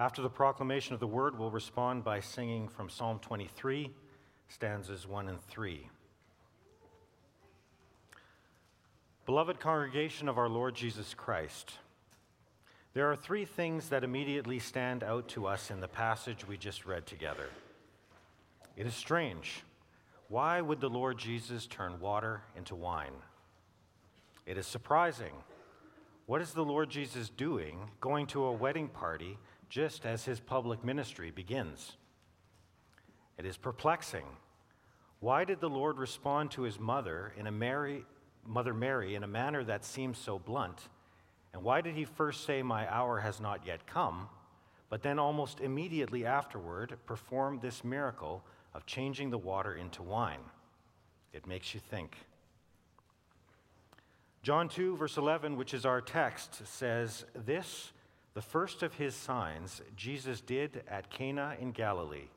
After the proclamation of the word, we'll respond by singing from Psalm 23, stanzas 1 and 3. Beloved congregation of our Lord Jesus Christ, there are three things that immediately stand out to us in the passage we just read together. It is strange. Why would the Lord Jesus turn water into wine? It is surprising. What is the Lord Jesus doing going to a wedding party just as his public ministry begins? It is perplexing. Why did the Lord respond to his mother in a Mary, Mother Mary in a manner that seems so blunt? And why did he first say, My hour has not yet come, but then almost immediately afterward perform this miracle of changing the water into wine? It makes you think. John 2, verse 11, which is our text, says, This, the first of his signs, Jesus did at Cana in Galilee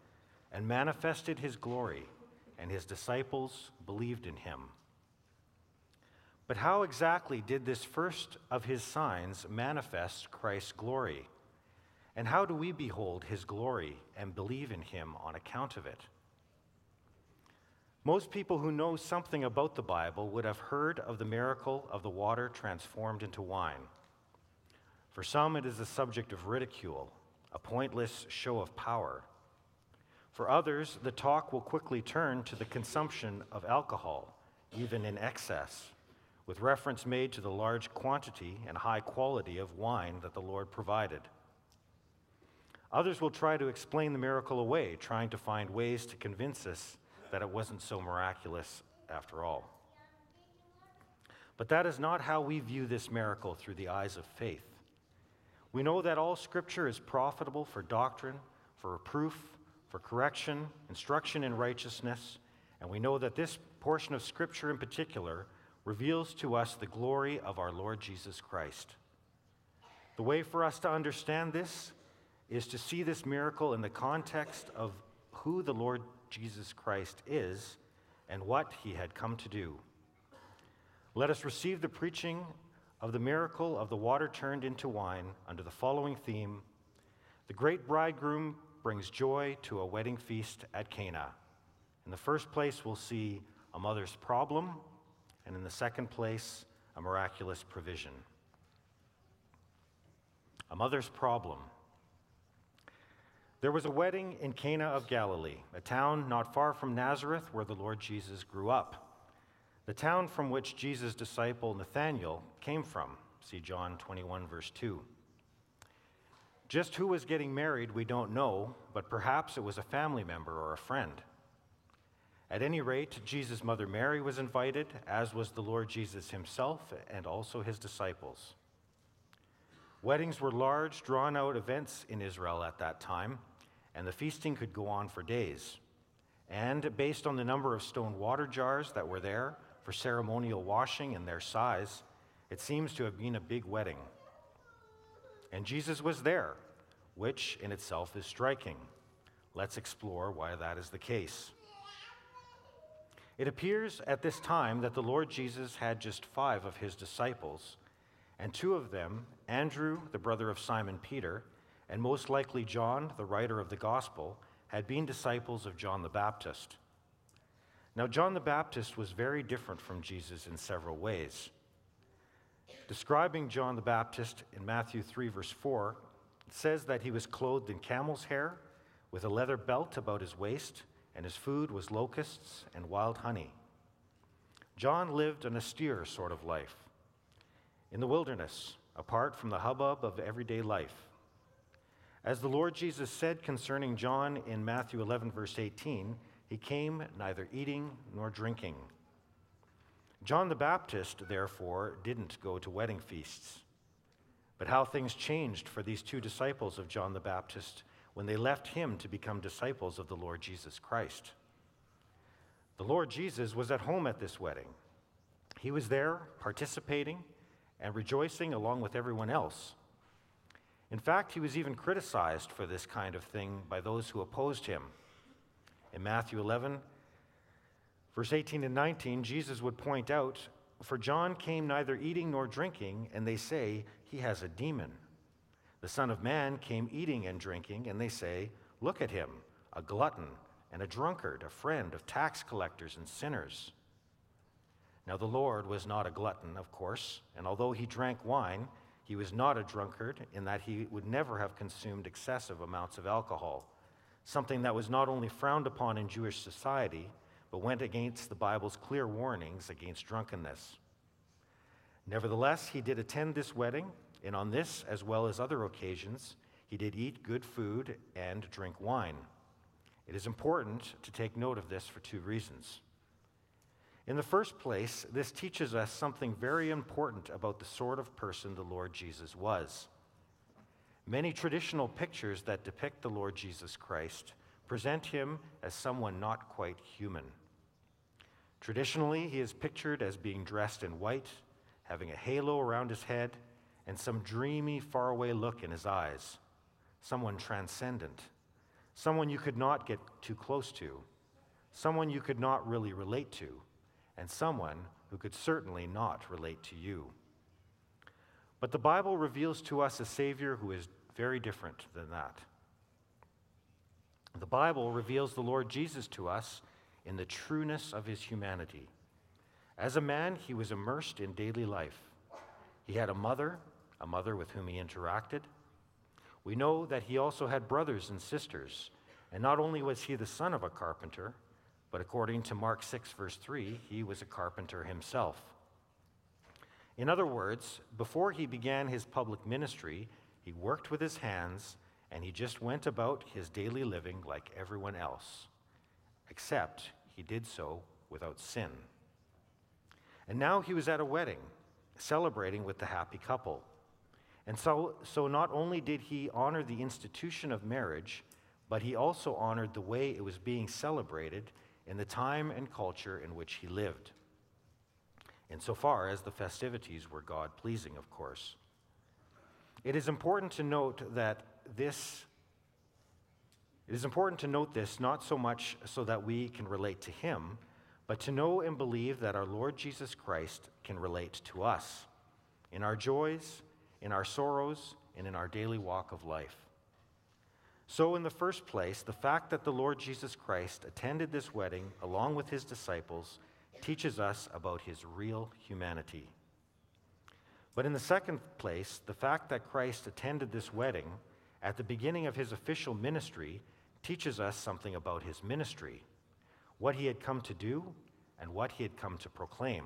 and manifested his glory, and his disciples believed in him. But how exactly did this first of his signs manifest Christ's glory? And how do we behold his glory and believe in him on account of it? Most people who know something about the Bible would have heard of the miracle of the water transformed into wine. For some, it is a subject of ridicule, a pointless show of power. For others, the talk will quickly turn to the consumption of alcohol, even in excess, with reference made to the large quantity and high quality of wine that the Lord provided. Others will try to explain the miracle away, trying to find ways to convince us that it wasn't so miraculous after all. But that is not how we view this miracle through the eyes of faith. We know that all scripture is profitable for doctrine, for reproof, for correction, instruction in righteousness, and we know that this portion of scripture in particular reveals to us the glory of our Lord Jesus Christ. The way for us to understand this is to see this miracle in the context of who the Lord Jesus Christ is and what he had come to do. Let us receive the preaching of the miracle of the water turned into wine under the following theme The great bridegroom brings joy to a wedding feast at Cana. In the first place, we'll see a mother's problem, and in the second place, a miraculous provision. A mother's problem. There was a wedding in Cana of Galilee, a town not far from Nazareth where the Lord Jesus grew up. The town from which Jesus' disciple Nathanael came from. See John 21, verse 2. Just who was getting married, we don't know, but perhaps it was a family member or a friend. At any rate, Jesus' mother Mary was invited, as was the Lord Jesus himself and also his disciples. Weddings were large, drawn out events in Israel at that time and the feasting could go on for days. And based on the number of stone water jars that were there for ceremonial washing and their size, it seems to have been a big wedding. And Jesus was there, which in itself is striking. Let's explore why that is the case. It appears at this time that the Lord Jesus had just five of his disciples, and two of them, Andrew, the brother of Simon Peter, and most likely John, the writer of the gospel, had been disciples of John the Baptist. Now, John the Baptist was very different from Jesus in several ways. Describing John the Baptist in Matthew 3, verse 4, it says that he was clothed in camel's hair with a leather belt about his waist, and his food was locusts and wild honey. John lived an austere sort of life in the wilderness, apart from the hubbub of everyday life. As the Lord Jesus said concerning John in Matthew 11, verse 18, he came neither eating nor drinking. John the Baptist, therefore, didn't go to wedding feasts. But how things changed for these two disciples of John the Baptist when they left him to become disciples of the Lord Jesus Christ. The Lord Jesus was at home at this wedding. He was there participating and rejoicing along with everyone else. In fact, he was even criticized for this kind of thing by those who opposed him. In Matthew 11, verse 18 and 19, Jesus would point out, For John came neither eating nor drinking, and they say he has a demon. The Son of Man came eating and drinking, and they say, Look at him, a glutton and a drunkard, a friend of tax collectors and sinners. Now the Lord was not a glutton, of course, and although he drank wine, he was not a drunkard in that he would never have consumed excessive amounts of alcohol, something that was not only frowned upon in Jewish society, but went against the Bible's clear warnings against drunkenness. Nevertheless, he did attend this wedding and on this, as well as other occasions, he did eat good food and drink wine. It is important to take note of this for two reasons. In the first place, this teaches us something very important about the sort of person the Lord Jesus was. Many traditional pictures that depict the Lord Jesus Christ present him as someone not quite human. Traditionally, he is pictured as being dressed in white, having a halo around his head, and some dreamy, faraway look in his eyes. Someone transcendent. Someone you could not get too close to. Someone you could not really relate to. And someone who could certainly not relate to you. But the Bible reveals to us a Savior who is very different than that. The Bible reveals the Lord Jesus to us in the trueness of his humanity. As a man, he was immersed in daily life. He had a mother a mother with whom he interacted. We know that he also had brothers and sisters, and not only was he the son of a carpenter, but according to Mark 6, verse 3, he was a carpenter himself. In other words, before he began his public ministry, he worked with his hands and he just went about his daily living like everyone else, except he did so without sin. And now he was at a wedding, celebrating with the happy couple. And so, so not only did he honor the institution of marriage, but he also honored the way it was being celebrated in the time and culture in which he lived. Insofar as the festivities were God pleasing, of course. It is important to note that this it is important to note this not so much so that we can relate to him, but to know and believe that our Lord Jesus Christ can relate to us in our joys in our sorrows, and in our daily walk of life. So, in the first place, the fact that the Lord Jesus Christ attended this wedding along with his disciples teaches us about his real humanity. But in the second place, the fact that Christ attended this wedding at the beginning of his official ministry teaches us something about his ministry, what he had come to do, and what he had come to proclaim.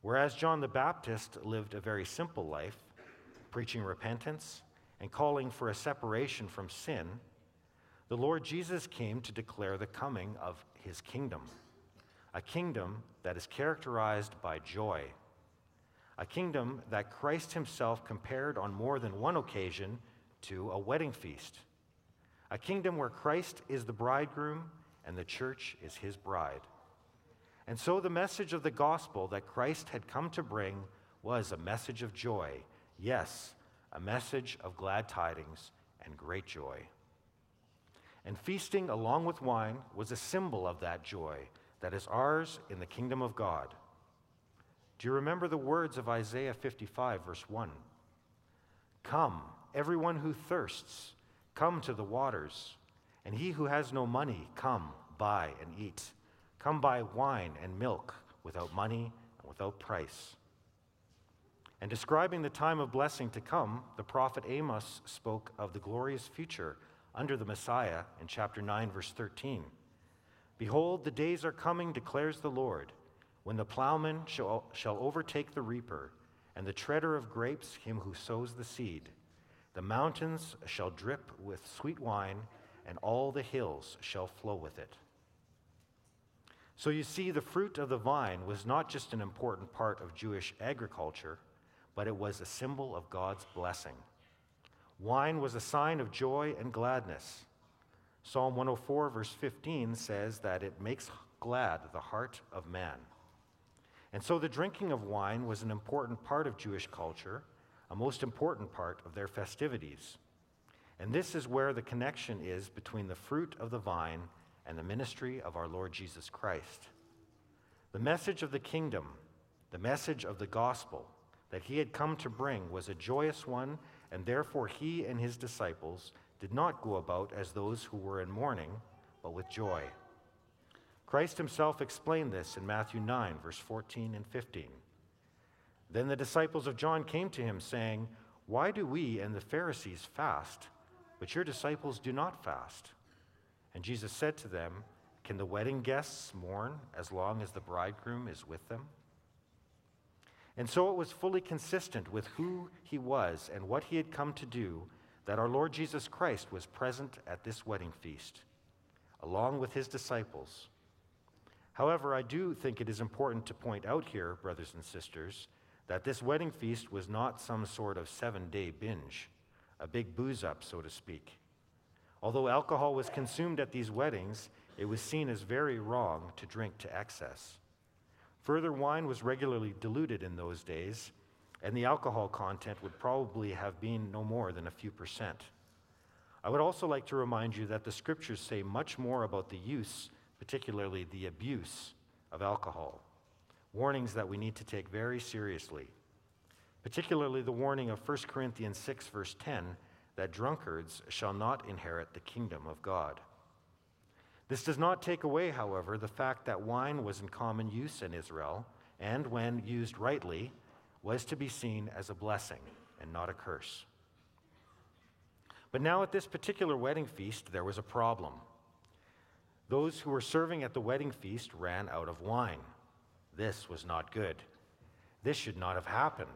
Whereas John the Baptist lived a very simple life, preaching repentance and calling for a separation from sin, the Lord Jesus came to declare the coming of his kingdom, a kingdom that is characterized by joy, a kingdom that Christ himself compared on more than one occasion to a wedding feast, a kingdom where Christ is the bridegroom and the church is his bride. And so the message of the gospel that Christ had come to bring was a message of joy Yes, a message of glad tidings and great joy. And feasting along with wine was a symbol of that joy that is ours in the kingdom of God. Do you remember the words of Isaiah 55, verse 1? Come, everyone who thirsts, come to the waters. And he who has no money, come, buy and eat. Come buy wine and milk without money and without price. And describing the time of blessing to come, the prophet Amos spoke of the glorious future under the Messiah in chapter 9, verse 13. Behold, the days are coming, declares the Lord, when the plowman shall, shall overtake the reaper, and the treader of grapes him who sows the seed. The mountains shall drip with sweet wine, and all the hills shall flow with it. So you see, the fruit of the vine was not just an important part of Jewish agriculture but it was a symbol of God's blessing. Wine was a sign of joy and gladness. Psalm 104, verse 15 says that it makes glad the heart of man. And so the drinking of wine was an important part of Jewish culture, a most important part of their festivities. And this is where the connection is between the fruit of the vine and the ministry of our Lord Jesus Christ. The message of the kingdom, the message of the gospel, that he had come to bring was a joyous one and therefore he and his disciples did not go about as those who were in mourning, but with joy. Christ himself explained this in Matthew 9, verse 14 and 15. Then the disciples of John came to him, saying, Why do we and the Pharisees fast, but your disciples do not fast? And Jesus said to them, Can the wedding guests mourn as long as the bridegroom is with them? And so it was fully consistent with who he was and what he had come to do that our Lord Jesus Christ was present at this wedding feast, along with his disciples. However, I do think it is important to point out here, brothers and sisters, that this wedding feast was not some sort of seven day binge, a big booze up, so to speak. Although alcohol was consumed at these weddings, it was seen as very wrong to drink to excess. Further, wine was regularly diluted in those days, and the alcohol content would probably have been no more than a few percent. I would also like to remind you that the scriptures say much more about the use, particularly the abuse, of alcohol. Warnings that we need to take very seriously. Particularly the warning of 1 Corinthians 6, verse 10, that drunkards shall not inherit the kingdom of God. This does not take away, however, the fact that wine was in common use in Israel, and when used rightly, was to be seen as a blessing and not a curse. But now, at this particular wedding feast, there was a problem. Those who were serving at the wedding feast ran out of wine. This was not good. This should not have happened.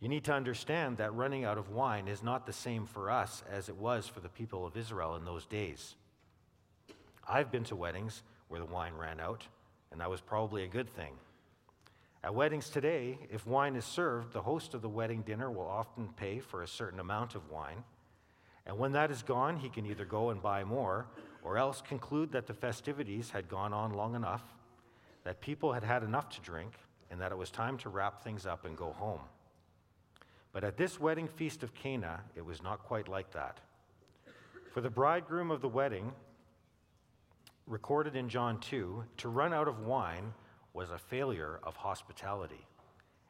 You need to understand that running out of wine is not the same for us as it was for the people of Israel in those days. I've been to weddings where the wine ran out, and that was probably a good thing. At weddings today, if wine is served, the host of the wedding dinner will often pay for a certain amount of wine. And when that is gone, he can either go and buy more or else conclude that the festivities had gone on long enough, that people had had enough to drink, and that it was time to wrap things up and go home. But at this wedding feast of Cana, it was not quite like that. For the bridegroom of the wedding, recorded in John 2, to run out of wine was a failure of hospitality.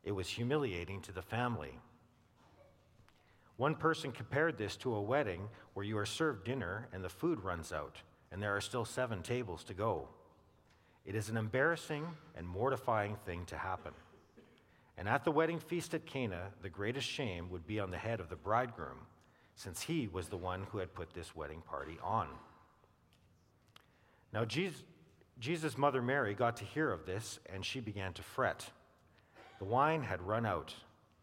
It was humiliating to the family. One person compared this to a wedding where you are served dinner and the food runs out, and there are still seven tables to go. It is an embarrassing and mortifying thing to happen. And at the wedding feast at Cana, the greatest shame would be on the head of the bridegroom, since he was the one who had put this wedding party on. Now, Jesus' mother Mary got to hear of this, and she began to fret. The wine had run out.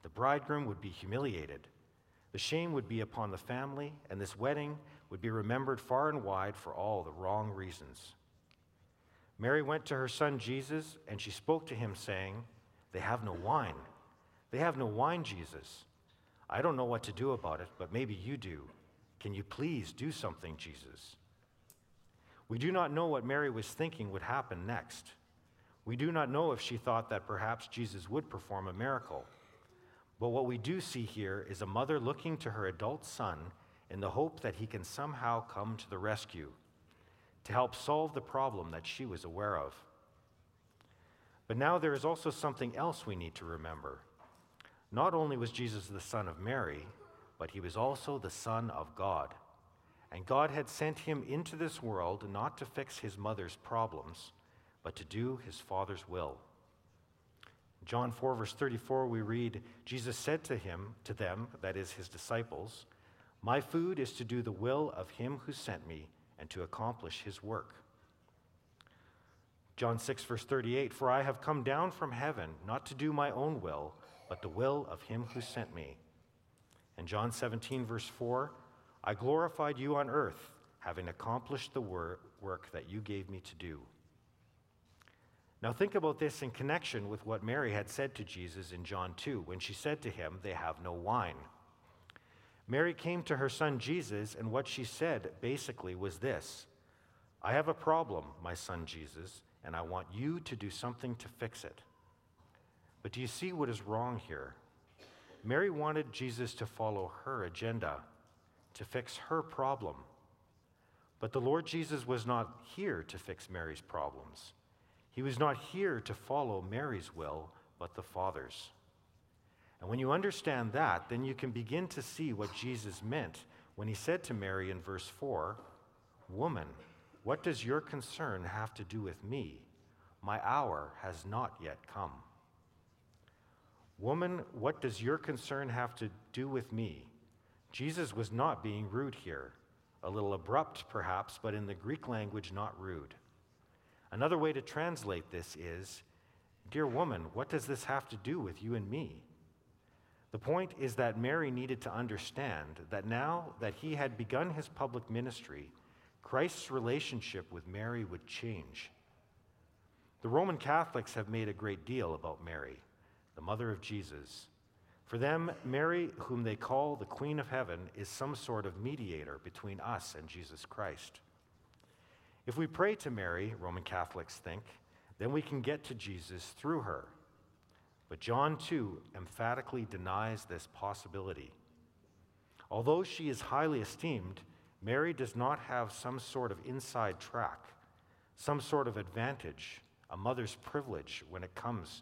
The bridegroom would be humiliated. The shame would be upon the family, and this wedding would be remembered far and wide for all the wrong reasons. Mary went to her son Jesus, and she spoke to him, saying, They have no wine. They have no wine, Jesus. I don't know what to do about it, but maybe you do. Can you please do something, Jesus? We do not know what Mary was thinking would happen next. We do not know if she thought that perhaps Jesus would perform a miracle. But what we do see here is a mother looking to her adult son in the hope that he can somehow come to the rescue to help solve the problem that she was aware of. But now there is also something else we need to remember. Not only was Jesus the son of Mary, but he was also the son of God. And God had sent him into this world not to fix his mother's problems, but to do his Father's will. John 4, verse 34, we read, Jesus said to him, to them, that is his disciples, My food is to do the will of him who sent me and to accomplish his work. John 6, verse 38, For I have come down from heaven not to do my own will, but the will of him who sent me. And John 17, verse 4, I glorified you on earth, having accomplished the wor- work that you gave me to do. Now, think about this in connection with what Mary had said to Jesus in John 2 when she said to him, They have no wine. Mary came to her son Jesus, and what she said basically was this I have a problem, my son Jesus, and I want you to do something to fix it. But do you see what is wrong here? Mary wanted Jesus to follow her agenda to fix her problem. But the Lord Jesus was not here to fix Mary's problems. He was not here to follow Mary's will, but the Father's. And when you understand that, then you can begin to see what Jesus meant when he said to Mary in verse 4 Woman, what does your concern have to do with me? My hour has not yet come. Woman, what does your concern have to do with me? Jesus was not being rude here. A little abrupt, perhaps, but in the Greek language, not rude. Another way to translate this is Dear woman, what does this have to do with you and me? The point is that Mary needed to understand that now that he had begun his public ministry, Christ's relationship with Mary would change. The Roman Catholics have made a great deal about Mary, the mother of Jesus. For them, Mary, whom they call the Queen of Heaven, is some sort of mediator between us and Jesus Christ. If we pray to Mary, Roman Catholics think, then we can get to Jesus through her. But John 2 emphatically denies this possibility. Although she is highly esteemed, Mary does not have some sort of inside track, some sort of advantage, a mother's privilege when it comes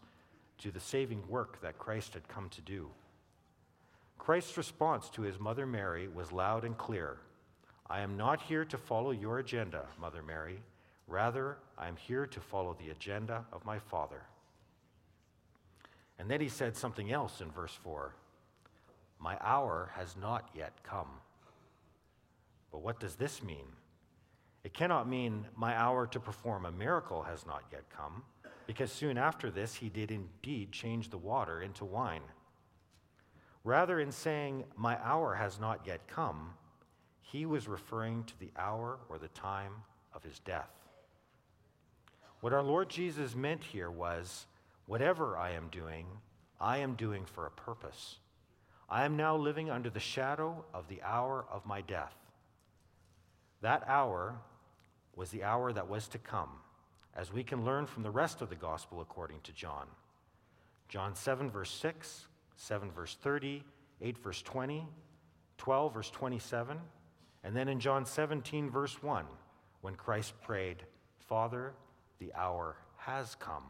to the saving work that Christ had come to do. Christ's response to his mother Mary was loud and clear I am not here to follow your agenda, Mother Mary. Rather, I am here to follow the agenda of my Father. And then he said something else in verse 4 My hour has not yet come. But what does this mean? It cannot mean my hour to perform a miracle has not yet come, because soon after this he did indeed change the water into wine. Rather, in saying, My hour has not yet come, he was referring to the hour or the time of his death. What our Lord Jesus meant here was whatever I am doing, I am doing for a purpose. I am now living under the shadow of the hour of my death. That hour was the hour that was to come, as we can learn from the rest of the gospel according to John. John 7, verse 6, 7, verse 30, 8, verse 20, 12, verse 27, and then in John 17, verse 1, when Christ prayed, Father, the hour has come.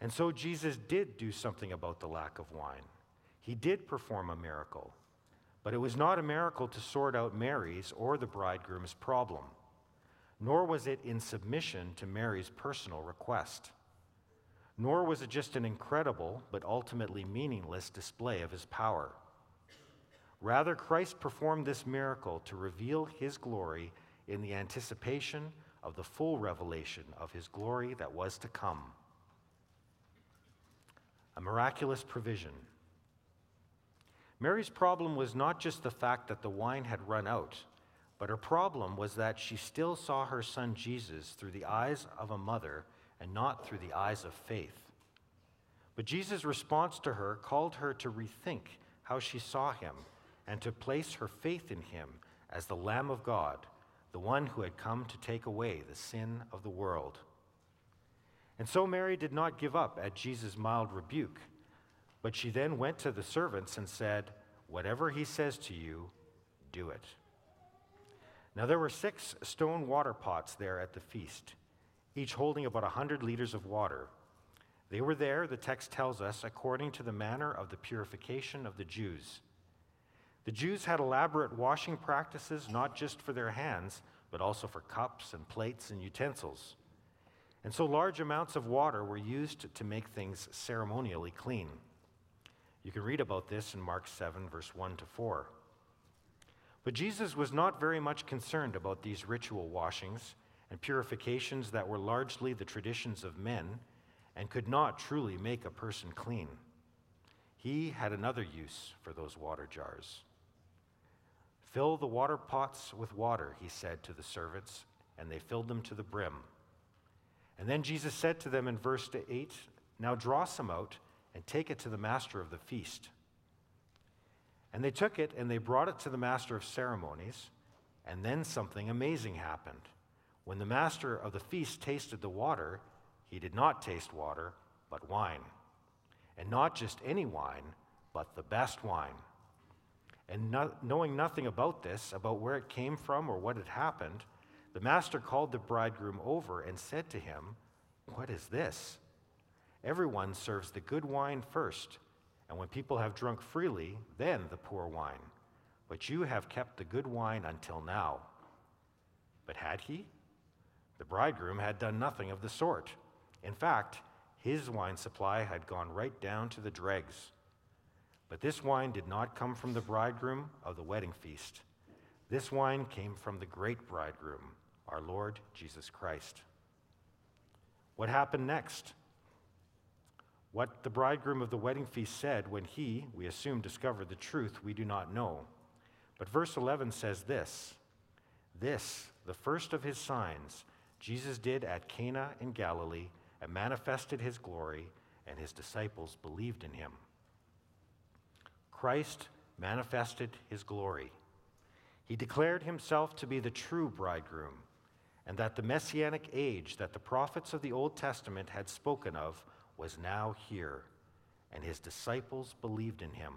And so Jesus did do something about the lack of wine. He did perform a miracle, but it was not a miracle to sort out Mary's or the bridegroom's problem, nor was it in submission to Mary's personal request. Nor was it just an incredible but ultimately meaningless display of his power. Rather, Christ performed this miracle to reveal his glory in the anticipation of the full revelation of his glory that was to come. A miraculous provision. Mary's problem was not just the fact that the wine had run out, but her problem was that she still saw her son Jesus through the eyes of a mother and not through the eyes of faith. But Jesus' response to her called her to rethink how she saw him and to place her faith in him as the Lamb of God the one who had come to take away the sin of the world. And so Mary did not give up at Jesus' mild rebuke, but she then went to the servants and said, Whatever he says to you, do it. Now there were six stone water pots there at the feast, each holding about a hundred liters of water. They were there, the text tells us, according to the manner of the purification of the Jews. The Jews had elaborate washing practices, not just for their hands, but also for cups and plates and utensils. And so large amounts of water were used to make things ceremonially clean. You can read about this in Mark 7, verse 1 to 4. But Jesus was not very much concerned about these ritual washings and purifications that were largely the traditions of men and could not truly make a person clean. He had another use for those water jars. Fill the water pots with water, he said to the servants, and they filled them to the brim. And then Jesus said to them in verse 8, Now draw some out and take it to the master of the feast. And they took it and they brought it to the master of ceremonies. And then something amazing happened. When the master of the feast tasted the water, he did not taste water, but wine. And not just any wine, but the best wine and not, knowing nothing about this, about where it came from or what had happened, the master called the bridegroom over and said to him, What is this? Everyone serves the good wine first, And when people have drunk freely, then the poor wine. But you have kept the good wine until now. But had he? The bridegroom had done nothing of the sort. In fact, his wine supply had gone right down to the dregs. But this wine did not come from the bridegroom of the wedding feast. This wine came from the great bridegroom, our Lord Jesus Christ. What happened next? What the bridegroom of the wedding feast said when he, we assume, discovered the truth, we do not know. But verse 11 says this This, the first of his signs, Jesus did at Cana in Galilee and manifested his glory, and his disciples believed in him. Christ manifested his glory. He declared himself to be the true bridegroom, and that the messianic age that the prophets of the Old Testament had spoken of was now here, and his disciples believed in him.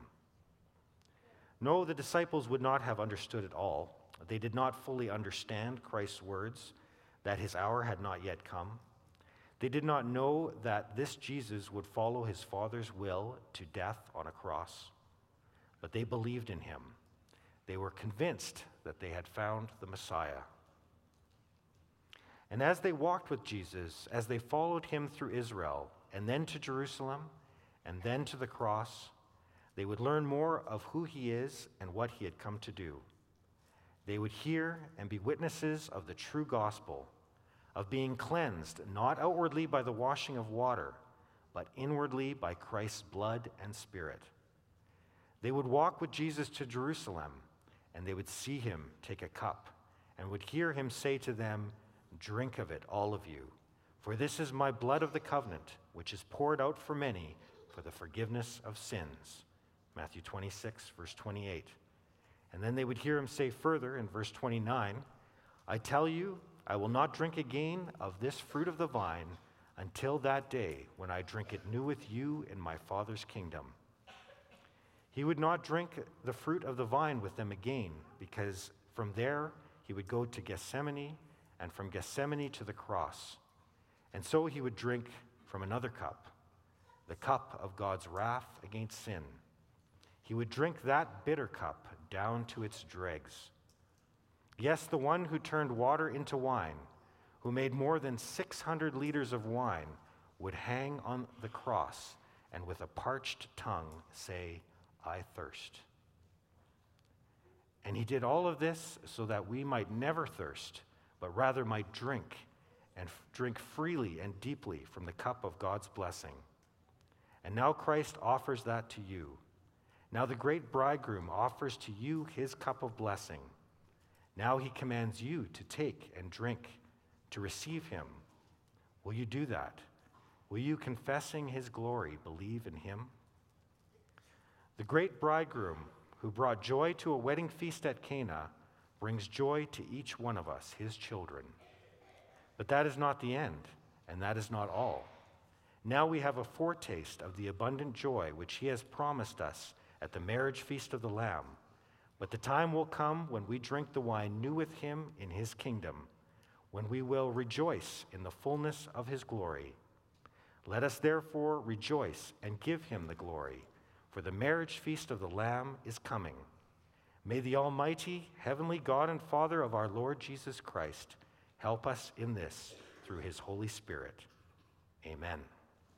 No, the disciples would not have understood it all. They did not fully understand Christ's words, that his hour had not yet come. They did not know that this Jesus would follow his Father's will to death on a cross, but they believed in him. They were convinced that they had found the Messiah. And as they walked with Jesus, as they followed him through Israel, and then to Jerusalem, and then to the cross, they would learn more of who he is and what he had come to do. They would hear and be witnesses of the true gospel, of being cleansed not outwardly by the washing of water, but inwardly by Christ's blood and spirit. They would walk with Jesus to Jerusalem, and they would see him take a cup, and would hear him say to them, Drink of it, all of you, for this is my blood of the covenant, which is poured out for many for the forgiveness of sins. Matthew 26, verse 28. And then they would hear him say further in verse 29 I tell you, I will not drink again of this fruit of the vine until that day when I drink it new with you in my Father's kingdom. He would not drink the fruit of the vine with them again, because from there he would go to Gethsemane, and from Gethsemane to the cross. And so he would drink from another cup, the cup of God's wrath against sin. He would drink that bitter cup down to its dregs. Yes, the one who turned water into wine, who made more than 600 liters of wine, would hang on the cross and with a parched tongue say, I thirst. And he did all of this so that we might never thirst, but rather might drink and drink freely and deeply from the cup of God's blessing. And now Christ offers that to you. Now the great bridegroom offers to you his cup of blessing. Now he commands you to take and drink, to receive him. Will you do that? Will you, confessing his glory, believe in him? The great bridegroom who brought joy to a wedding feast at Cana brings joy to each one of us, his children. But that is not the end, and that is not all. Now we have a foretaste of the abundant joy which he has promised us at the marriage feast of the Lamb. But the time will come when we drink the wine new with him in his kingdom, when we will rejoice in the fullness of his glory. Let us therefore rejoice and give him the glory, for the marriage feast of the Lamb is coming. May the Almighty, Heavenly God and Father of our Lord Jesus Christ help us in this through his Holy Spirit. Amen.